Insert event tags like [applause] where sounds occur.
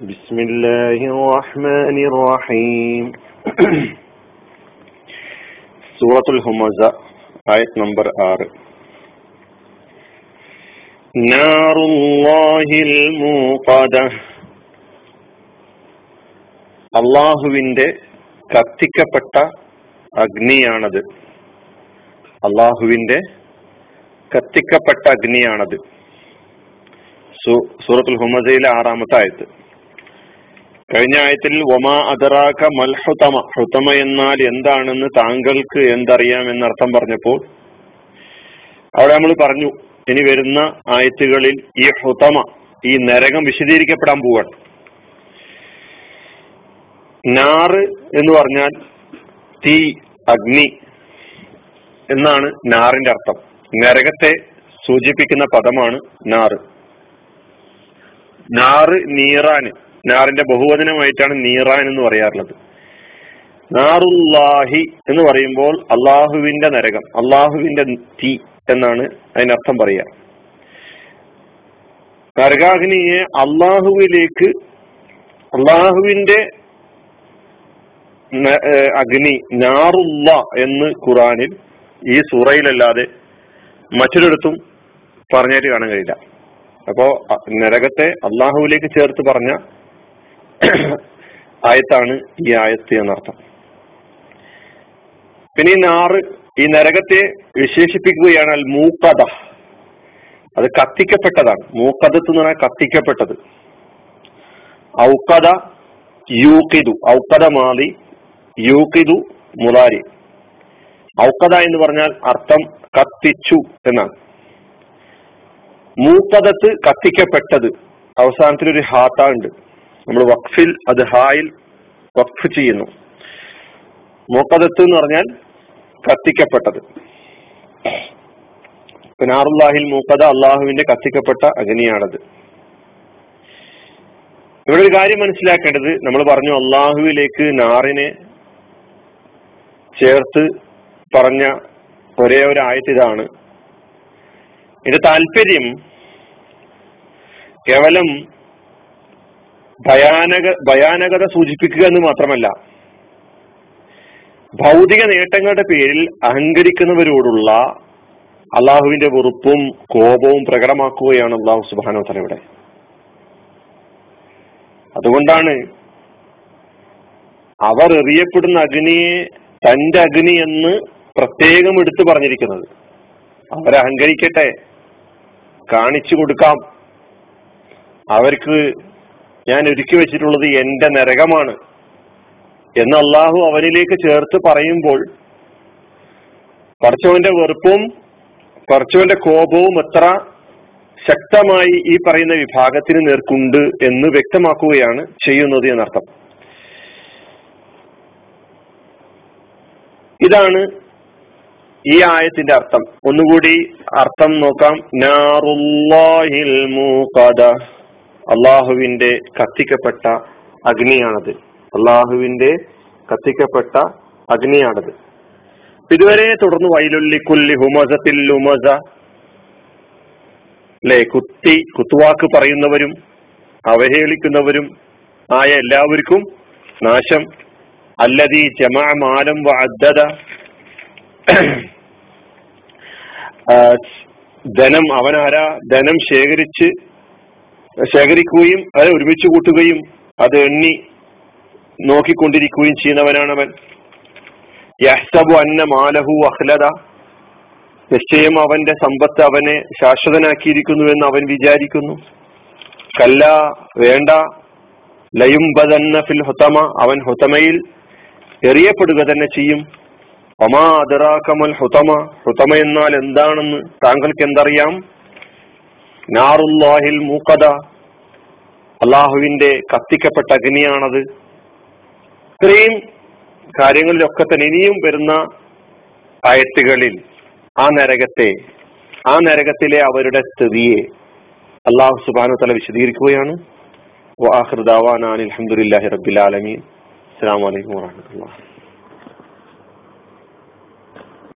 بسم الله الرحمن الرحيم سورة الهمزة آية نمبر 6 نار الله الموقدة അള്ളാഹുവിന്റെ കത്തിക്കപ്പെട്ട അഗ്നിയാണത് അള്ളാഹുവിന്റെ കത്തിക്കപ്പെട്ട അഗ്നിയാണത് സൂറത്തുൽ ഹുമസയിലെ ആറാമത്തെ ആയത്ത് കഴിഞ്ഞ ആയത്തിൽ ഒമാ അതറാക്ക മൽഹുതമ. ഹുതമ എന്നാൽ എന്താണെന്ന് താങ്കൾക്ക് എന്തറിയാം എന്നർത്ഥം പറഞ്ഞപ്പോൾ അവിടെ നമ്മൾ പറഞ്ഞു ഇനി വരുന്ന ആയത്തുകളിൽ ഈ ഹുതമ ഈ നരകം വിശദീകരിക്കപ്പെടാൻ പോവാണ്. നാറ് എന്ന് പറഞ്ഞാൽ തീ അഗ്നി എന്നാണ് നാറിന്റെ അർത്ഥം. നരകത്തെ സൂചിപ്പിക്കുന്ന പദമാണ് നാറ് നാറ് നീറാന് നാറിന്റെ ബഹുവചനമായിട്ടാണ് നീറാൻ എന്ന് പറയാറുള്ളത്. നാറുല്ലാഹി എന്ന് പറയുമ്പോൾ അള്ളാഹുവിന്റെ നരകം അള്ളാഹുവിന്റെ തീ എന്നാണ് അതിനർത്ഥം പറയുക. നരകാഗ്നിയെ അള്ളാഹുവിലേക്ക് അള്ളാഹുവിന്റെ അഗ്നി നാറുള്ള എന്ന് ഖുറാനിൽ ഈ സൂറയിലല്ലാതെ മറ്റൊരിടത്തും പറഞ്ഞായിട്ട് കാണാൻ കഴിയില്ല. അപ്പോ നരകത്തെ അള്ളാഹുവിലേക്ക് ചേർത്ത് പറഞ്ഞ [coughs] ആയത്താണ് ഈ ആയത്ത് എന്നർത്ഥം. പിന്നെ ഈ നാറ് ഈ നരകത്തെ വിശേഷിപ്പിക്കുകയാണ് അൽ മൂക്കഥ അത് കത്തിക്കപ്പെട്ടതാണ്. മൂക്കഥത്ത് എന്ന് പറഞ്ഞാൽ കത്തിക്കപ്പെട്ടത്. ഔക്കഥ യൂക്കിതു ഔക്കഥ മാതി യൂക്കിതു മുതാരി ഔക്കഥ എന്ന് പറഞ്ഞാൽ അർത്ഥം കത്തിച്ചു എന്നാണ്. മൂക്കഥത്ത് കത്തിക്കപ്പെട്ടത്. അവസാനത്തിൽ ഒരു ഹാത്ത ഉണ്ട്. നമ്മൾ വഖഫിൽ അത് ഹായിൽ വഖഫ് ചെയ്യുന്നു. മൂക്കതത്ത് എന്ന് പറഞ്ഞാൽ കത്തിക്കപ്പെട്ടത്. പിനാറുല്ലാഹിൽ മൂക്കത അള്ളാഹുവിന്റെ കത്തിക്കപ്പെട്ട അഗ്നിയാണത്. ഇവിടെ ഒരു കാര്യം മനസ്സിലാക്കേണ്ടത് നമ്മൾ പറഞ്ഞു അള്ളാഹുവിലേക്ക് നാറിനെ ചേർത്ത് പറഞ്ഞ ഒരേ ഒരു ആയത്തിതാണ് ഇതിന്റെ താല്പര്യം കേവലം ഭയാനക ഭയാനകത സൂചിപ്പിക്കുക എന്ന് മാത്രമല്ല ഭൗതിക നേട്ടങ്ങളുടെ പേരിൽ അഹങ്കരിക്കുന്നവരോടുള്ള അള്ളാഹുവിന്റെ വെറുപ്പും കോപവും പ്രകടമാക്കുകയാണ് അള്ളാഹു സുബാനോ തല ഇവിടെ. അതുകൊണ്ടാണ് അവർ എറിയപ്പെടുന്ന അഗ്നിയെ തന്റെ അഗ്നി എന്ന് പ്രത്യേകം എടുത്തു പറഞ്ഞിരിക്കുന്നത്. അവരഹങ്കരിക്കട്ടെ കാണിച്ചു കൊടുക്കാം. അവർക്ക് ഞാൻ ഒരുക്കി വെച്ചിട്ടുള്ളത് എന്റെ നരകമാണ് എന്ന് അള്ളാഹു അവനിലേക്ക് ചേർത്ത് പറയുമ്പോൾ പറച്ചവന്റെ വെറുപ്പും പറച്ചവന്റെ കോപവും എത്ര ശക്തമായി ഈ പറയുന്ന വിഭാഗത്തിന് നേർക്കുണ്ട് എന്ന് വ്യക്തമാക്കുകയാണ് ചെയ്യുന്നത് എന്നർത്ഥം. ഇതാണ് ഈ ആയത്തിന്റെ അർത്ഥം. ഒന്നുകൂടി അർത്ഥം നോക്കാം. നാറുല്ലാഹിൽ മൂഖദ. അള്ളാഹുവിന്റെ കത്തിക്കപ്പെട്ട അഗ്നിയാണത്. അള്ളാഹുവിന്റെ കത്തിക്കപ്പെട്ട അഗ്നിയാണത്. ഇതുവരെ തുടർന്ന് വൈലുല്ലിക്കുല്ലി ഹുമസത്തിൽ ഉമസ അല്ലെ കുത്തി കുത്തുവാക്ക് പറയുന്നവരും അവഹേളിക്കുന്നവരും ആയ എല്ലാവർക്കും നാശം. അല്ലതി ജമാ മാലം വഅദ്ദദ. ധനം അവനാരാ ധനം ശേഖരിച്ച് ശേഖരിക്കുകയും അത് ഒരുമിച്ച് കൂട്ടുകയും അത് എണ്ണി നോക്കിക്കൊണ്ടിരിക്കുകയും ചെയ്യുന്നവനാണവൻ. യഹ്സബു അന്ന മാലഹു അഹ്ലദ നിശ്ചയം അവന്റെ സമ്പത്ത് അവനെ ശാശ്വതനാക്കിയിരിക്കുന്നു എന്ന് അവൻ വിചാരിക്കുന്നു. കല്ല വേണ്ട. ലയുംബദന്ന ഫിൽ ഹുത്തമ അവൻ ഹുത്തമയിൽ എറിയപ്പെടുക തന്നെ ചെയ്യും. ഒമാ അതിറാക്കമൽ ഹുത്തമ ഹുത്തമ എന്നാൽ എന്താണെന്ന് താങ്കൾക്ക് എന്തറിയാം നാറുല്ലാഹിൽ മൂക്കത അള്ളാഹുവിന്റെ കത്തിക്കപ്പെട്ട അഗ്നിയാണത്. ഇത്രയും കാര്യങ്ങളിലൊക്കെ തന്നെ ഇനിയും വരുന്ന ആയത്തുകളിൽ ആ നരകത്തെ ആ നരകത്തിലെ അവരുടെ സ്ഥിതിയെ അള്ളാഹു സുബാനു തല വിശദീകരിക്കുകയാണ്. വാഹൃദാവാൻ അലഹമുല്ലാഹി റബ്ബിൽ ആലമീൻ. അസ്സാം വലൈക്കും വാഹമത്തുള്ള